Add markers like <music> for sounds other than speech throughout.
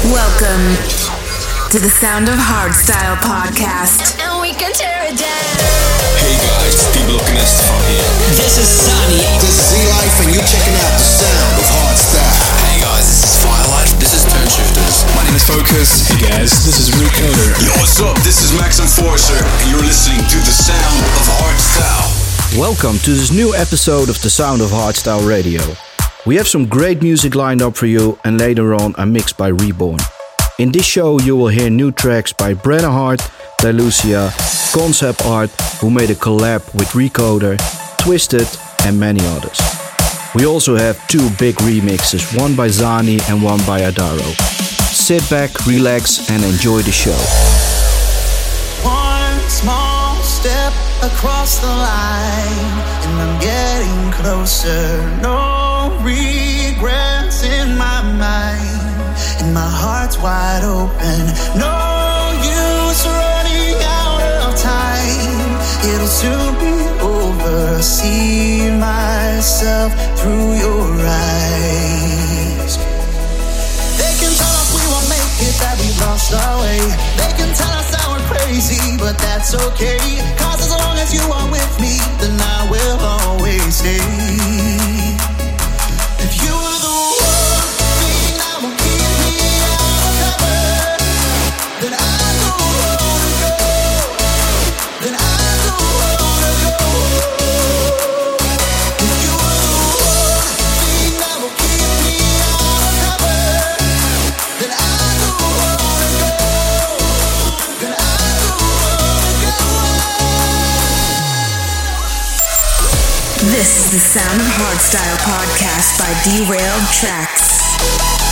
Welcome to the Sound of Hardstyle podcast. And we can tear it down. Hey guys, Steve Lokinest from here. This is Sunny. This is Z-Life and you're checking out the sound of hardstyle. Hey guys, this is Firelight. This is Toneshifterz. My name is Focus. Hey guys, this is Recoder. Yo, what's up? This is Max Enforcer, and you're listening to the sound of hardstyle. Welcome to this new episode of the Sound of Hardstyle Radio. We have some great music lined up for you, and later on, a mix by Rebourne. In this show, you will hear new tracks by Brennan Heart, Dailucia, Concept Art, who made a collab with Recoder, TWSTD, and many others. We also have two big remixes, one by Zany and one by Adaro. Sit back, relax, and enjoy the show. One small step across the line, and I'm getting closer. No regrets in my mind, and my heart's wide open. No use running out of time. It'll soon be over. See myself through your eyes. They can tell us we won't make it, that we lost our way. They can tell us that we're crazy, but that's okay. Cause as long as you are with me, then I will always stay. The Sound of Hardstyle podcast by Derailed Traxx.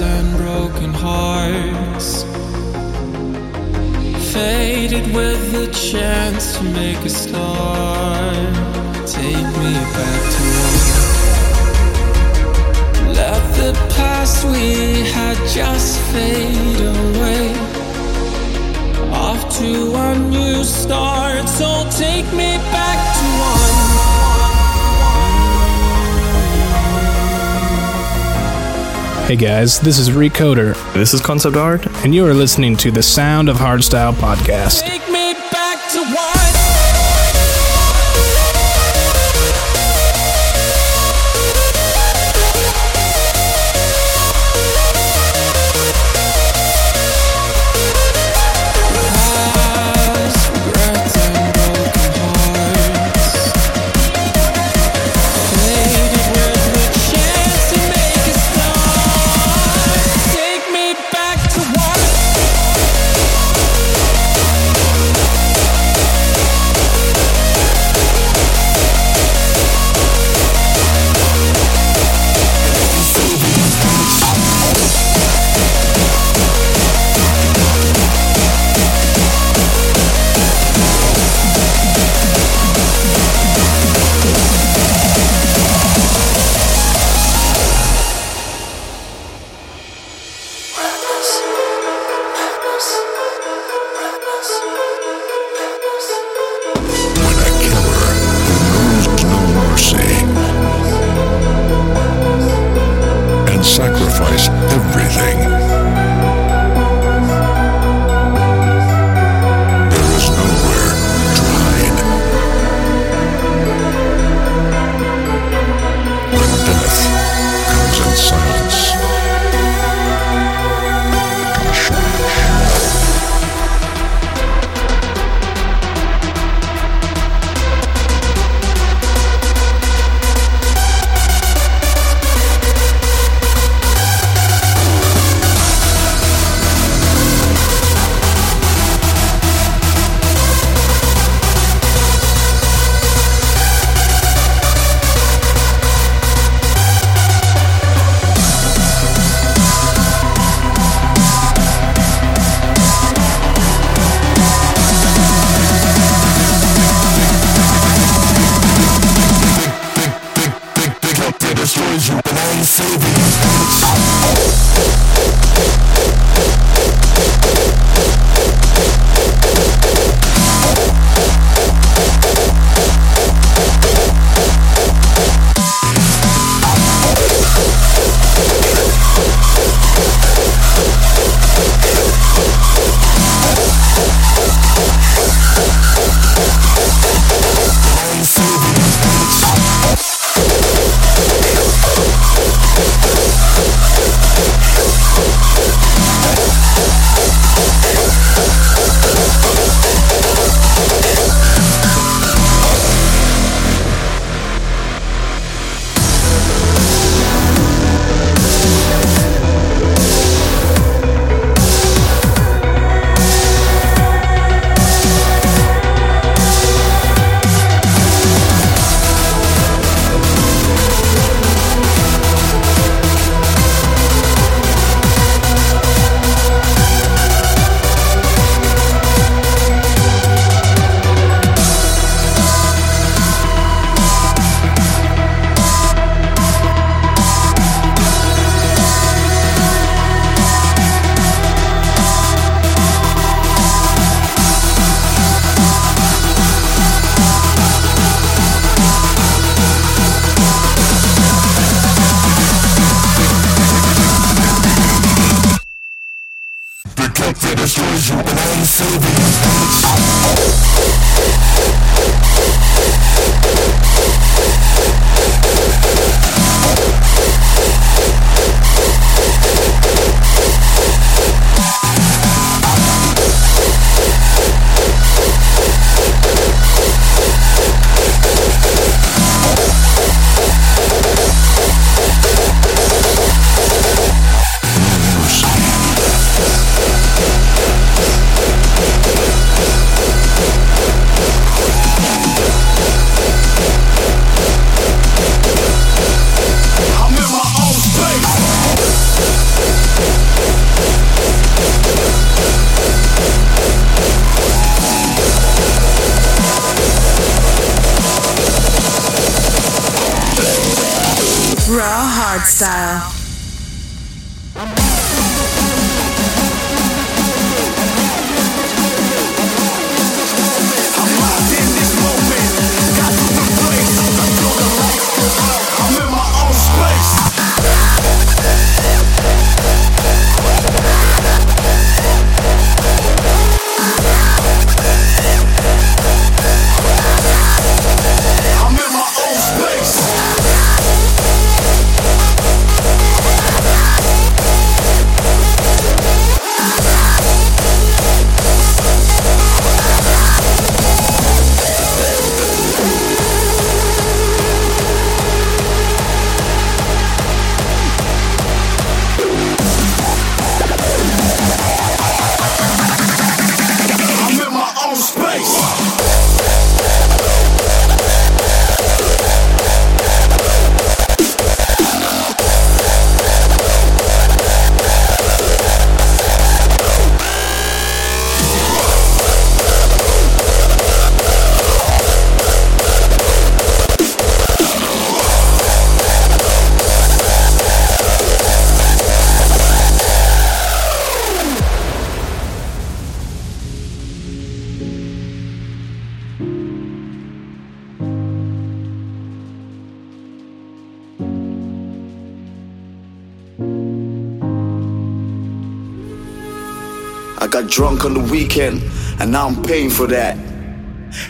And broken hearts. Faded with the chance to make a start. Take me back to one. Let the past we had just fade away. Off to a new start, so take me back to one. Hey guys, this is Recoder, This is Concept Art. and you are listening to the Sound of Hardstyle podcast. I got drunk on the weekend, and now I'm paying for that.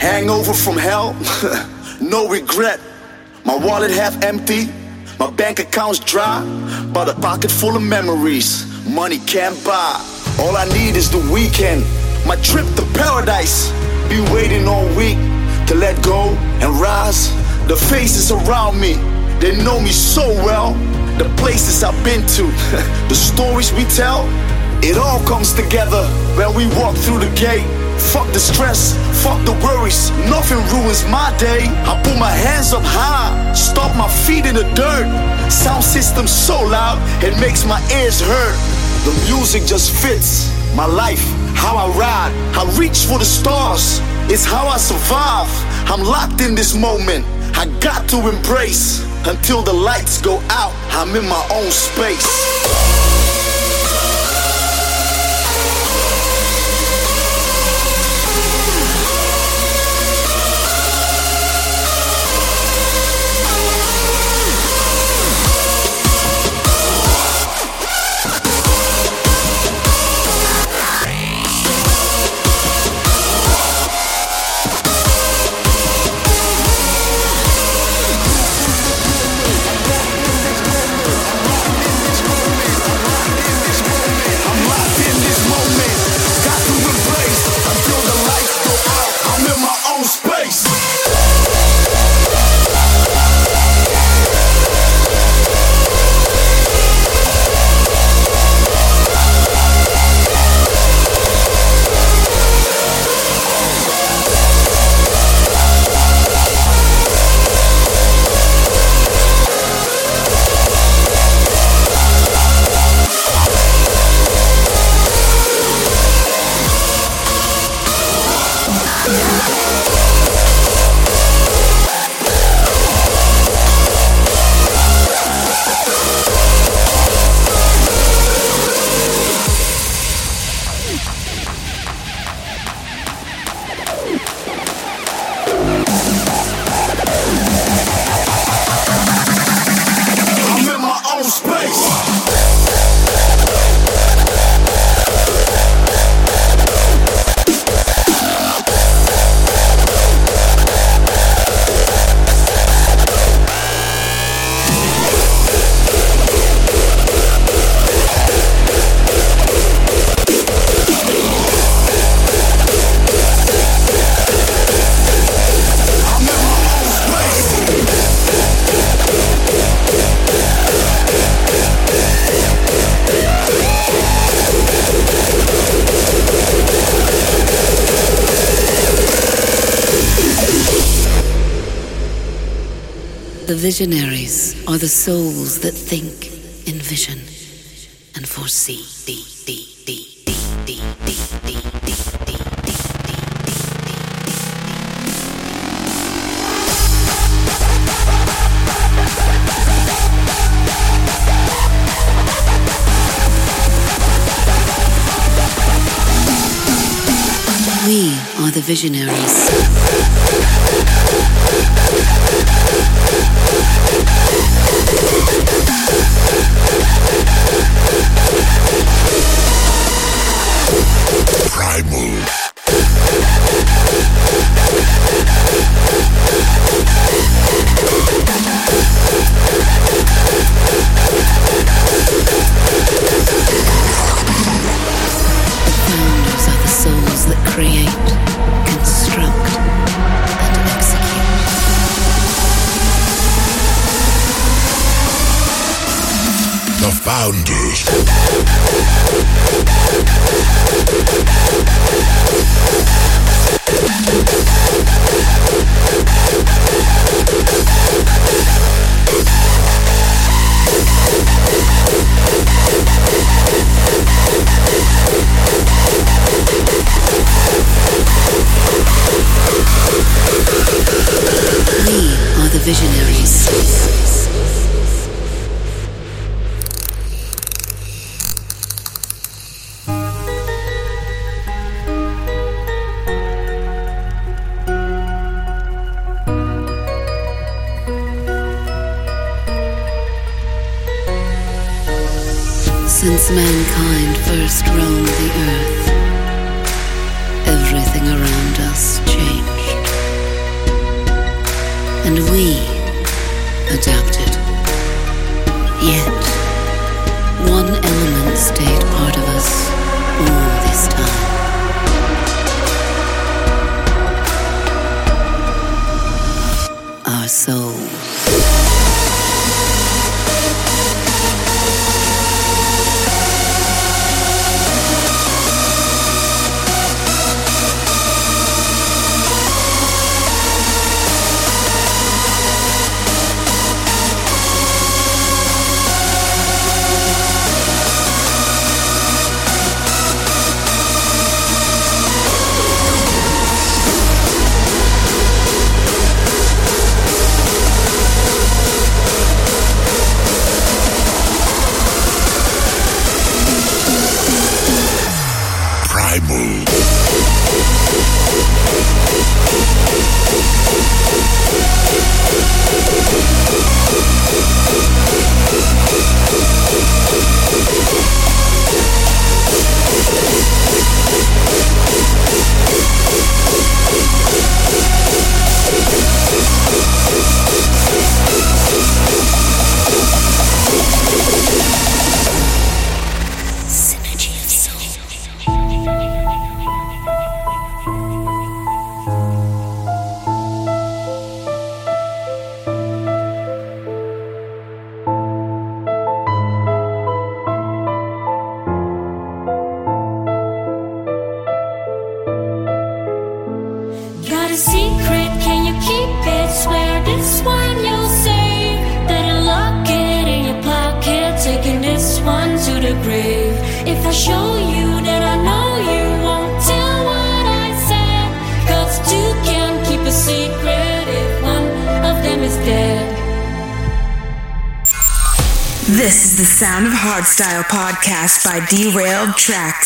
Hangover from hell, <laughs> no regret. My wallet half empty, my bank account's dry, but a pocket full of memories. Money can't buy. All I need is the weekend, my trip to paradise. Been waiting all week to let go and rise. The faces around me, they know me so well. The places I've been to, <laughs> the stories we tell. It all comes together when we walk through the gate. Fuck the stress, fuck the worries, nothing ruins my day. I put my hands up high, stomp my feet in the dirt. Sound system so loud, it makes my ears hurt. The music just fits my life, how I ride, I reach for the stars. It's how I survive. I'm locked in this moment. I got to embrace until the lights go out. I'm in my own space. Visionaries are the souls that think, envision, and foresee. We are the visionaries. Hardstyle podcast by Derailed Traxx.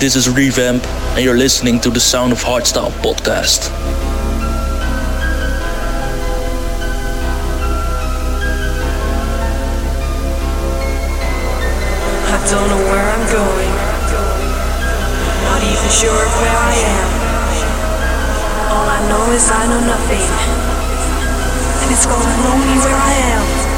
This is Re-Vamp, and you're listening to the Sound of Hardstyle podcast. I don't know where I'm going, not even sure of where I am. All I know is I know nothing, and it's gonna blow me where I am.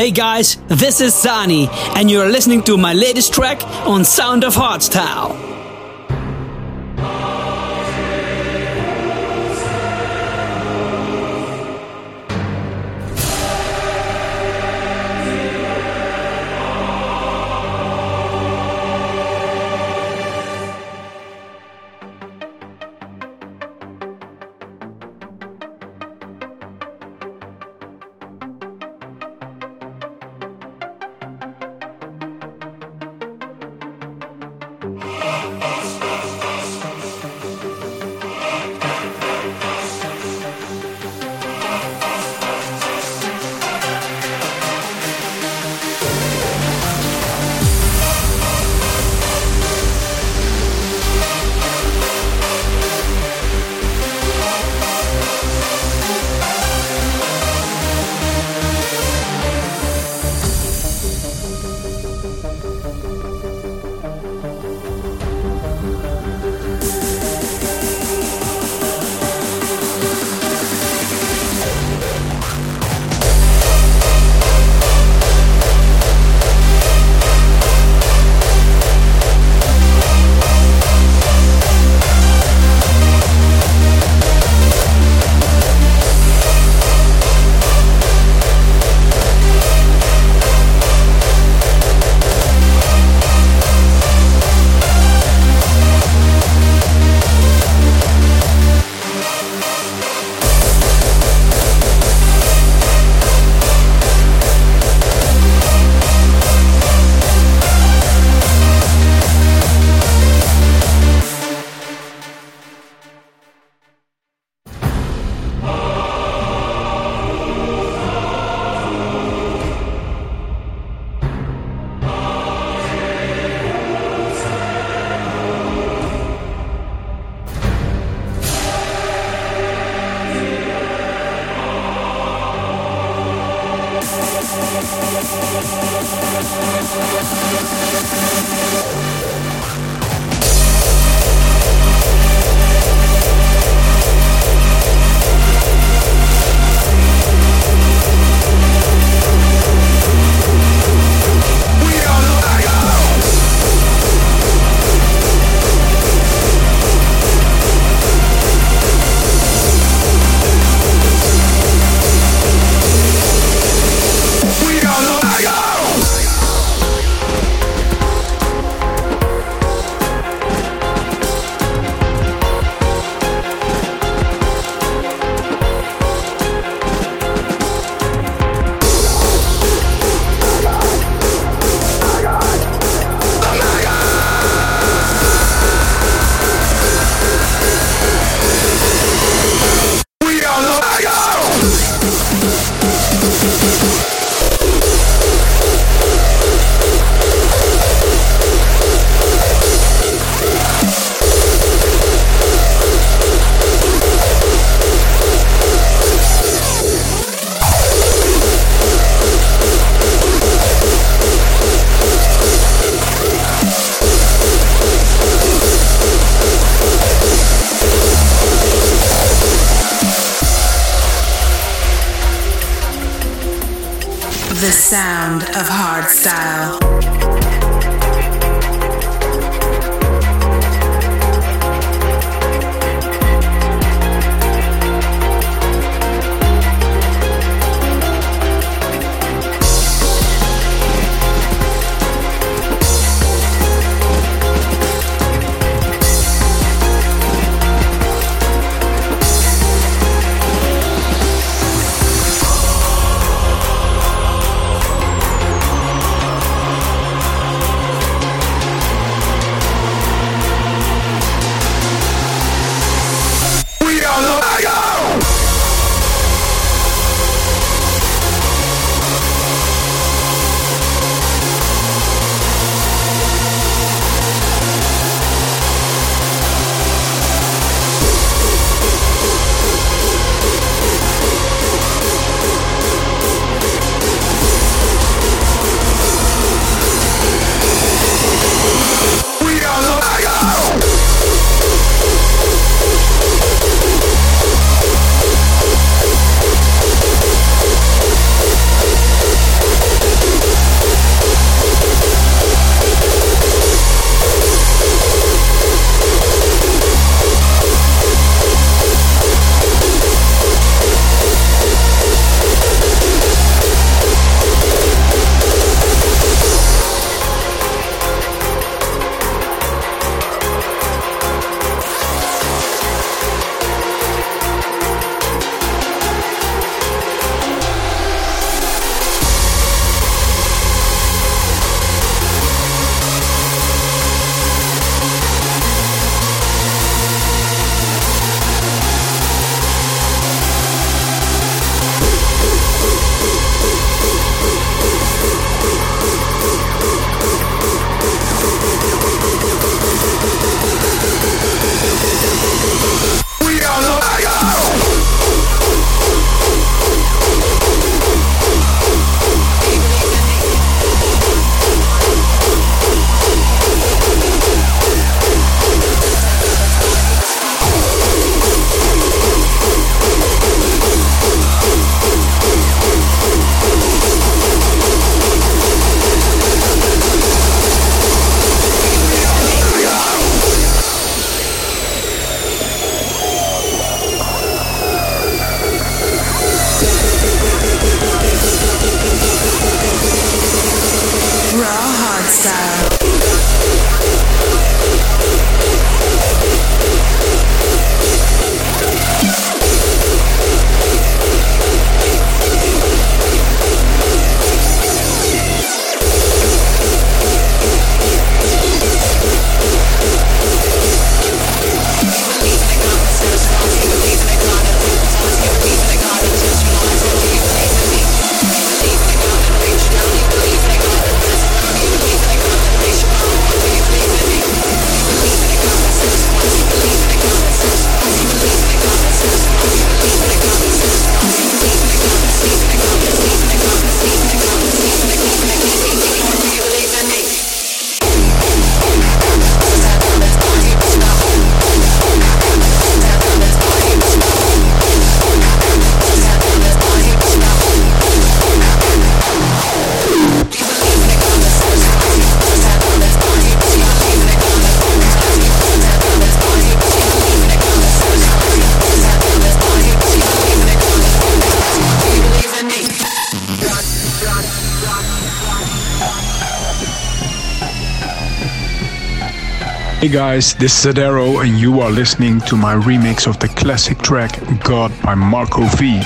Hey guys, this is Zany, and you're listening to my latest track on Sound of Hardstyle. Guys, this is Adaro, and you are listening to my remix of the classic track GODD by Marco V.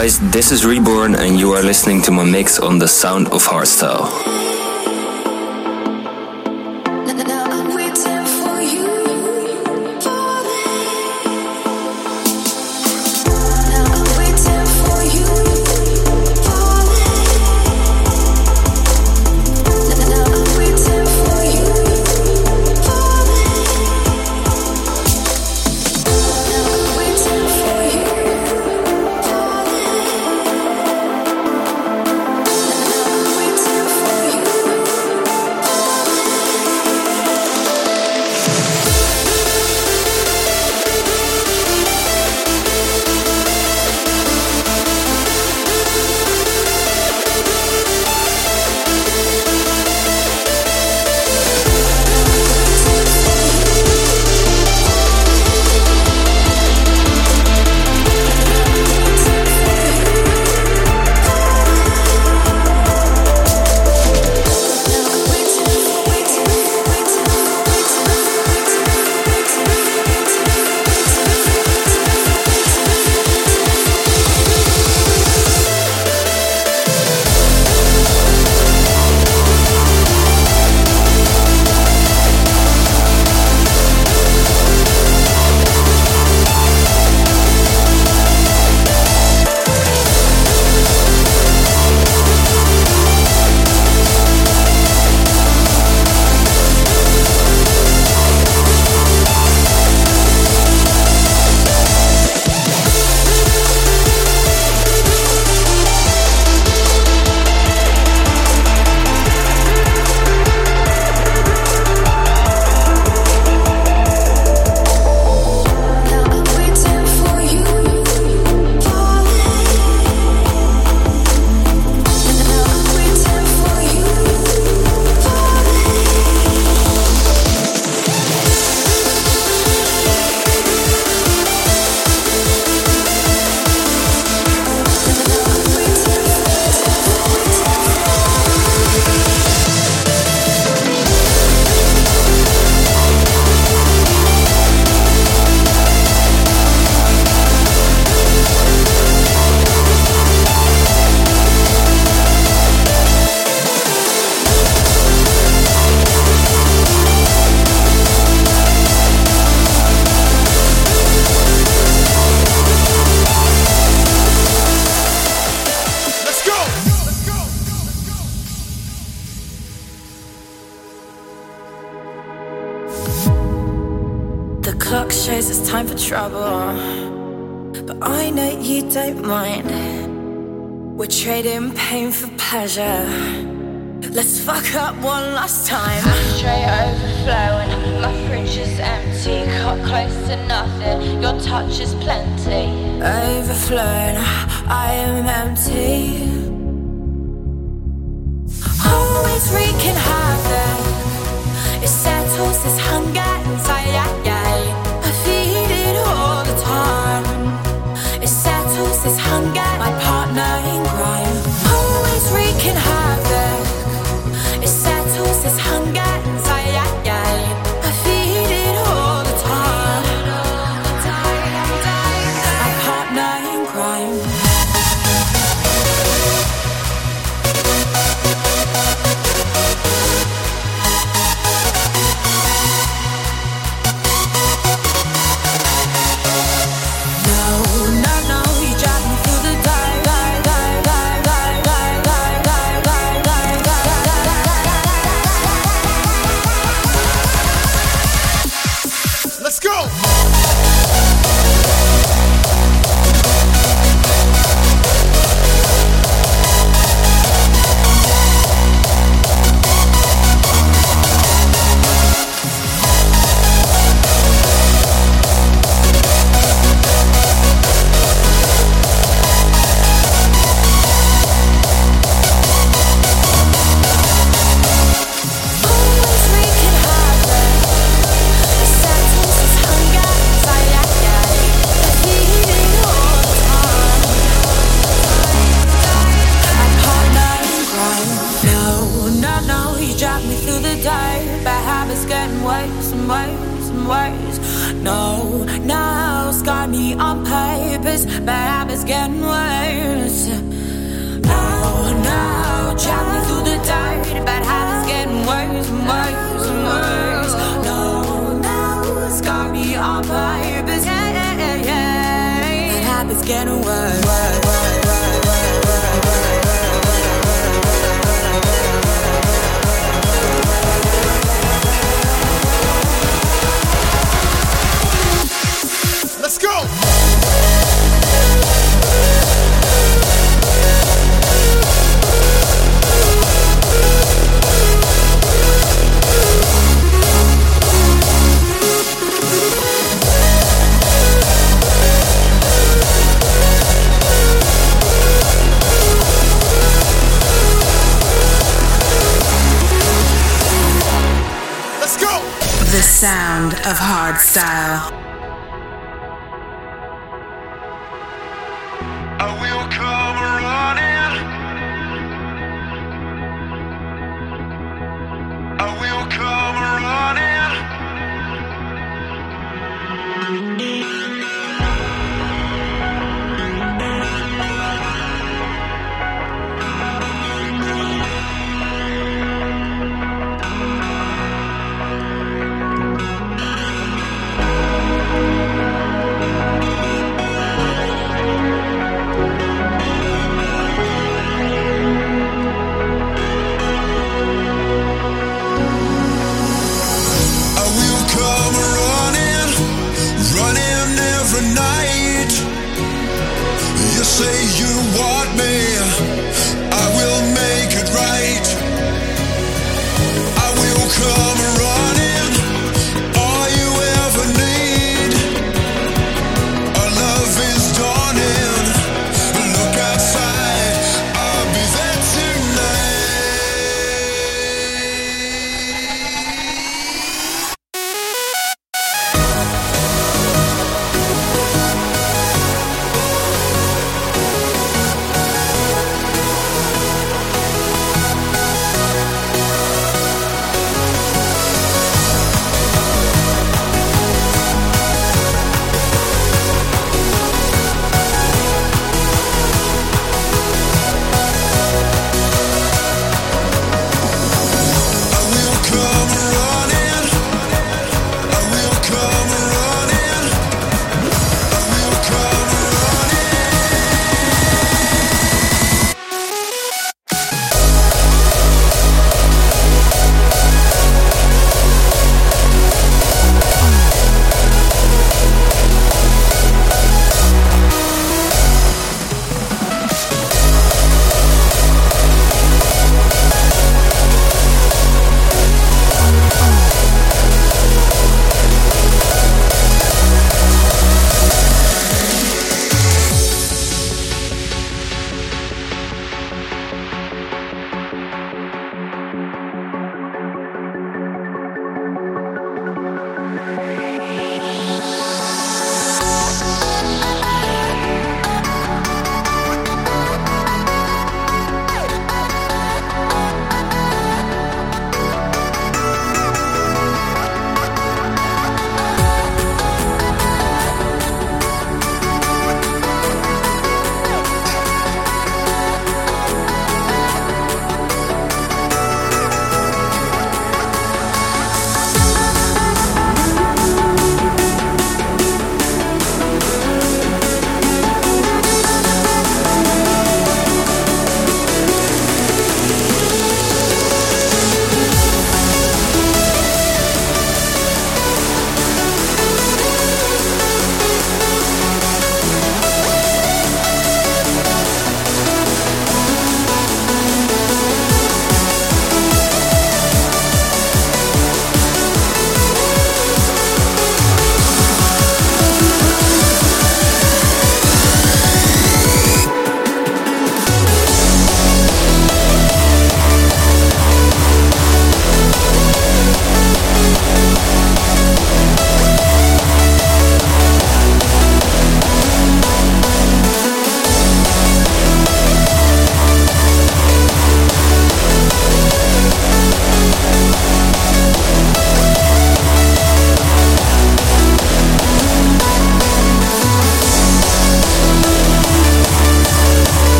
guys, this is Rebourne and you are listening to my mix on the sound of hardstyle. Trouble. But I know you don't mind. We're trading pain for pleasure. Let's fuck up one last time. Ashtray overflowing, my fridge is empty. Cut close to nothing, your touch is plenty. Overflowing, I am empty.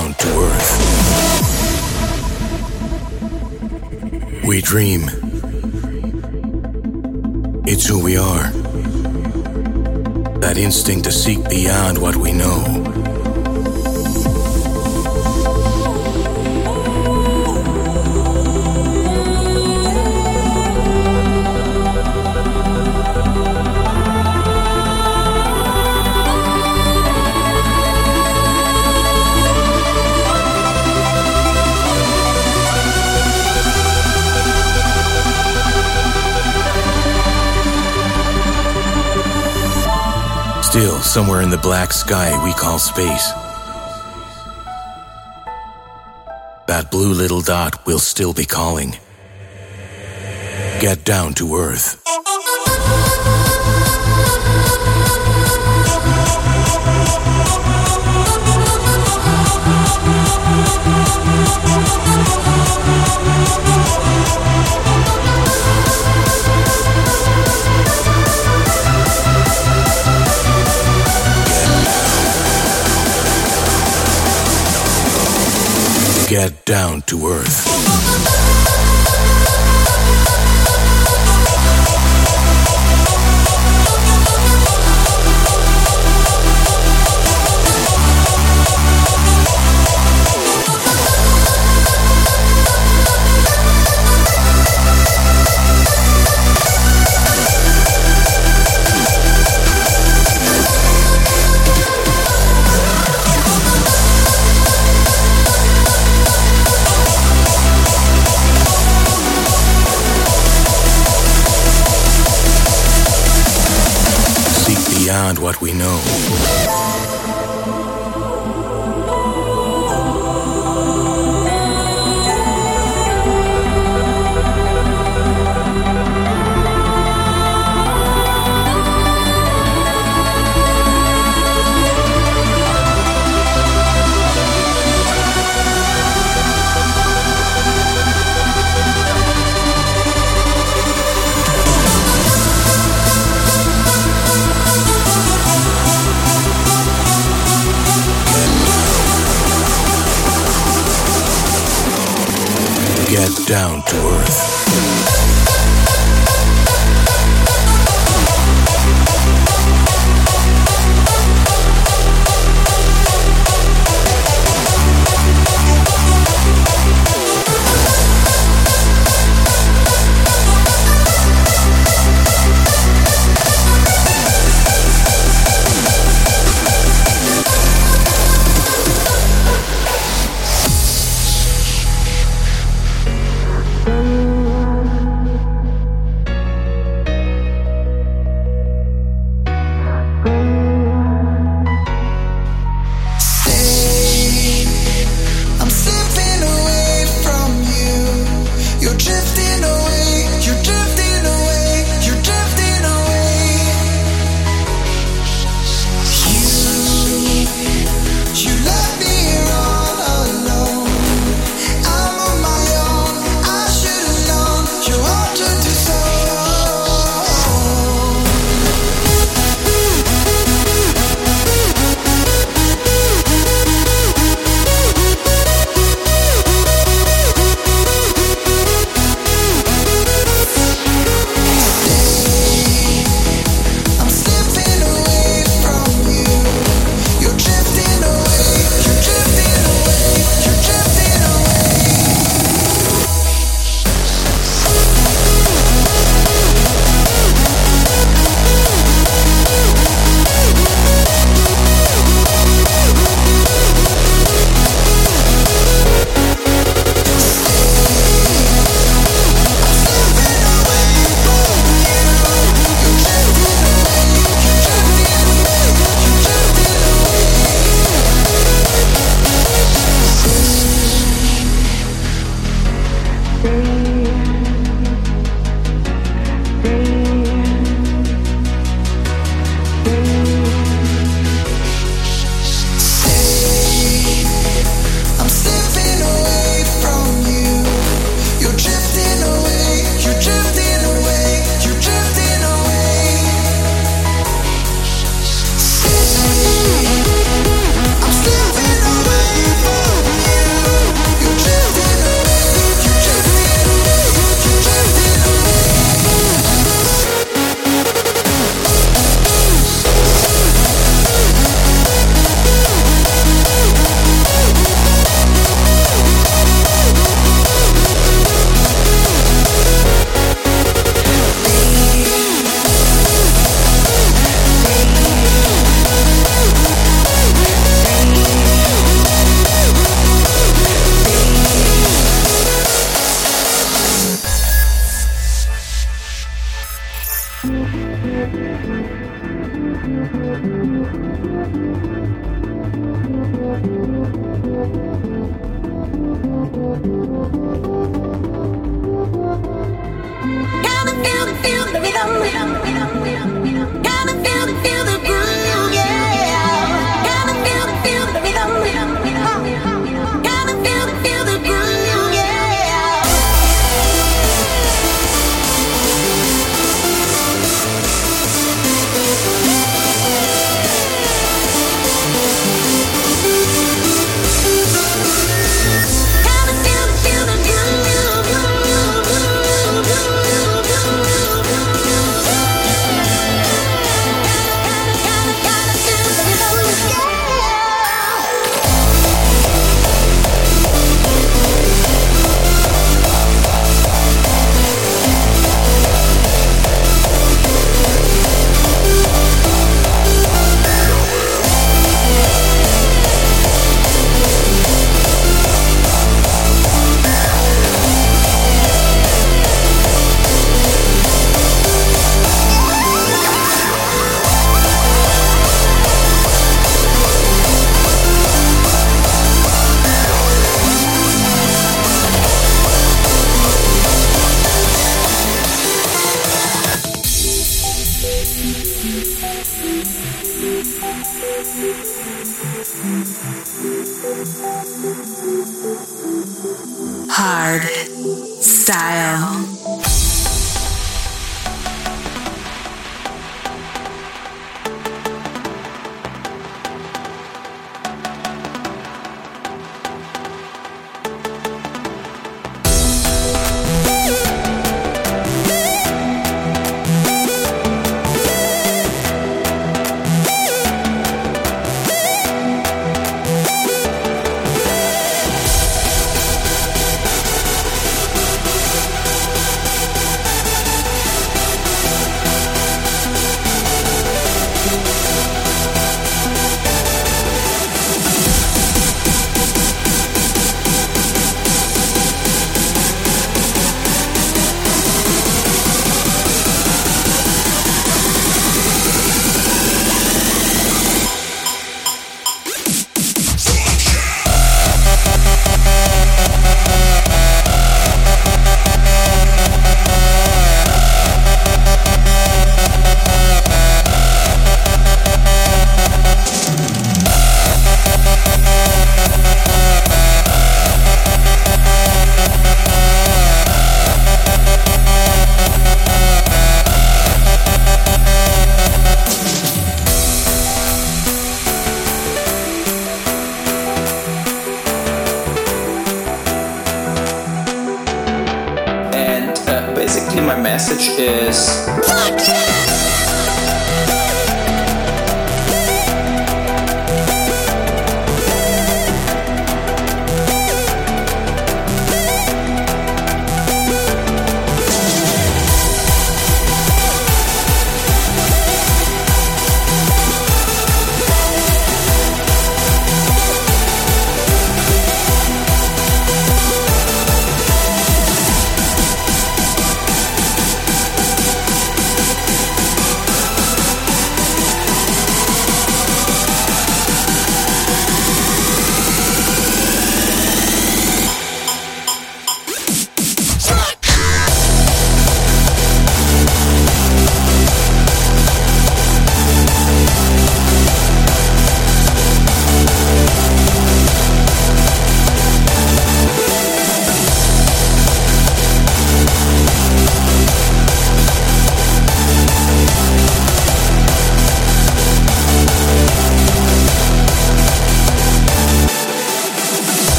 Down to earth. We dream. It's who we are. That instinct to seek beyond what we know. Still, somewhere in the black sky we call space. That blue little dot will still be calling. Get down to earth. Down to earth. We know.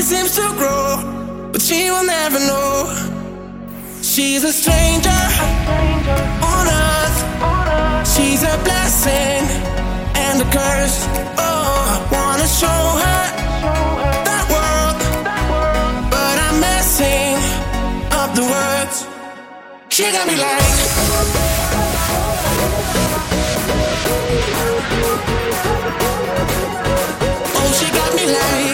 only seems to grow, but she will never know. She's a stranger on earth. She's a blessing and a curse. Oh, wanna show her that world, but I'm messing up the words. She got me like. Oh, she got me like.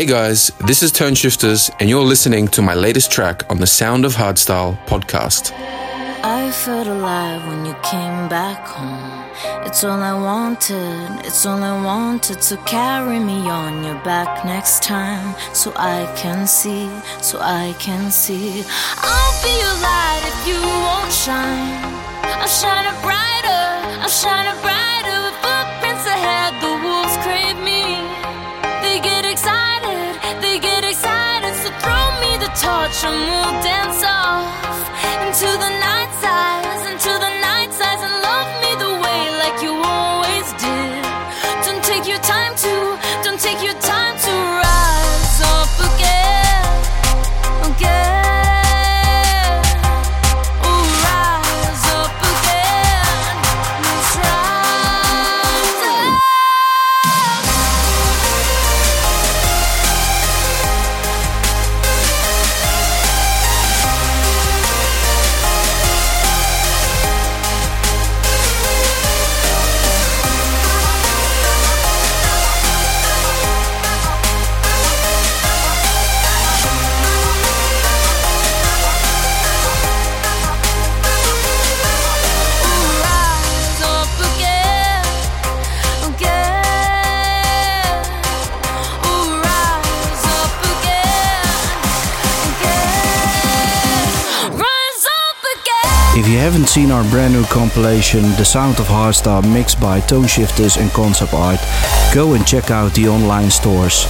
Hey guys, this is Toneshifterz, and you're listening to my latest track on the Sound of Hardstyle podcast. I felt alive when you came back home. It's all I wanted, it's all I wanted. So carry me on your back next time so I can see, so I can see. I'll be your light torch haven't seen our brand new compilation, The Sound of Hardstyle mixed by Toneshifterz and Concept Art, go and check out the online stores.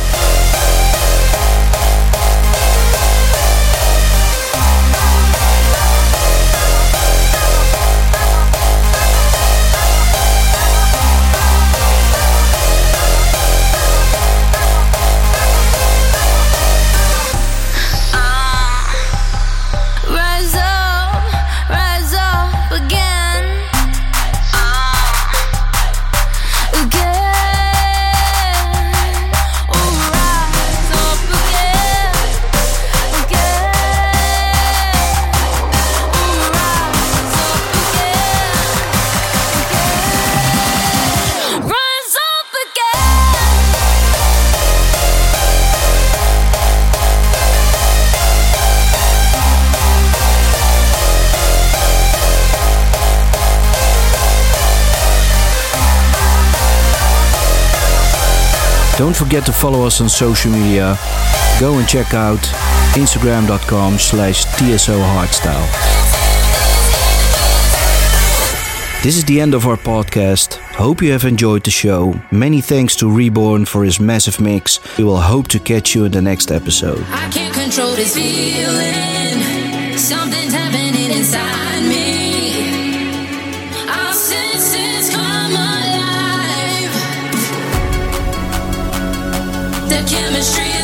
Don't forget to follow us on social media. Go and check out instagram.com slash TSO Hardstyle. This is the end of our podcast. Hope you have enjoyed the show. Many thanks to Rebourne for his massive mix. We will hope to catch you in the next episode. I can't control this feeling. Something's happening inside me. Chemistry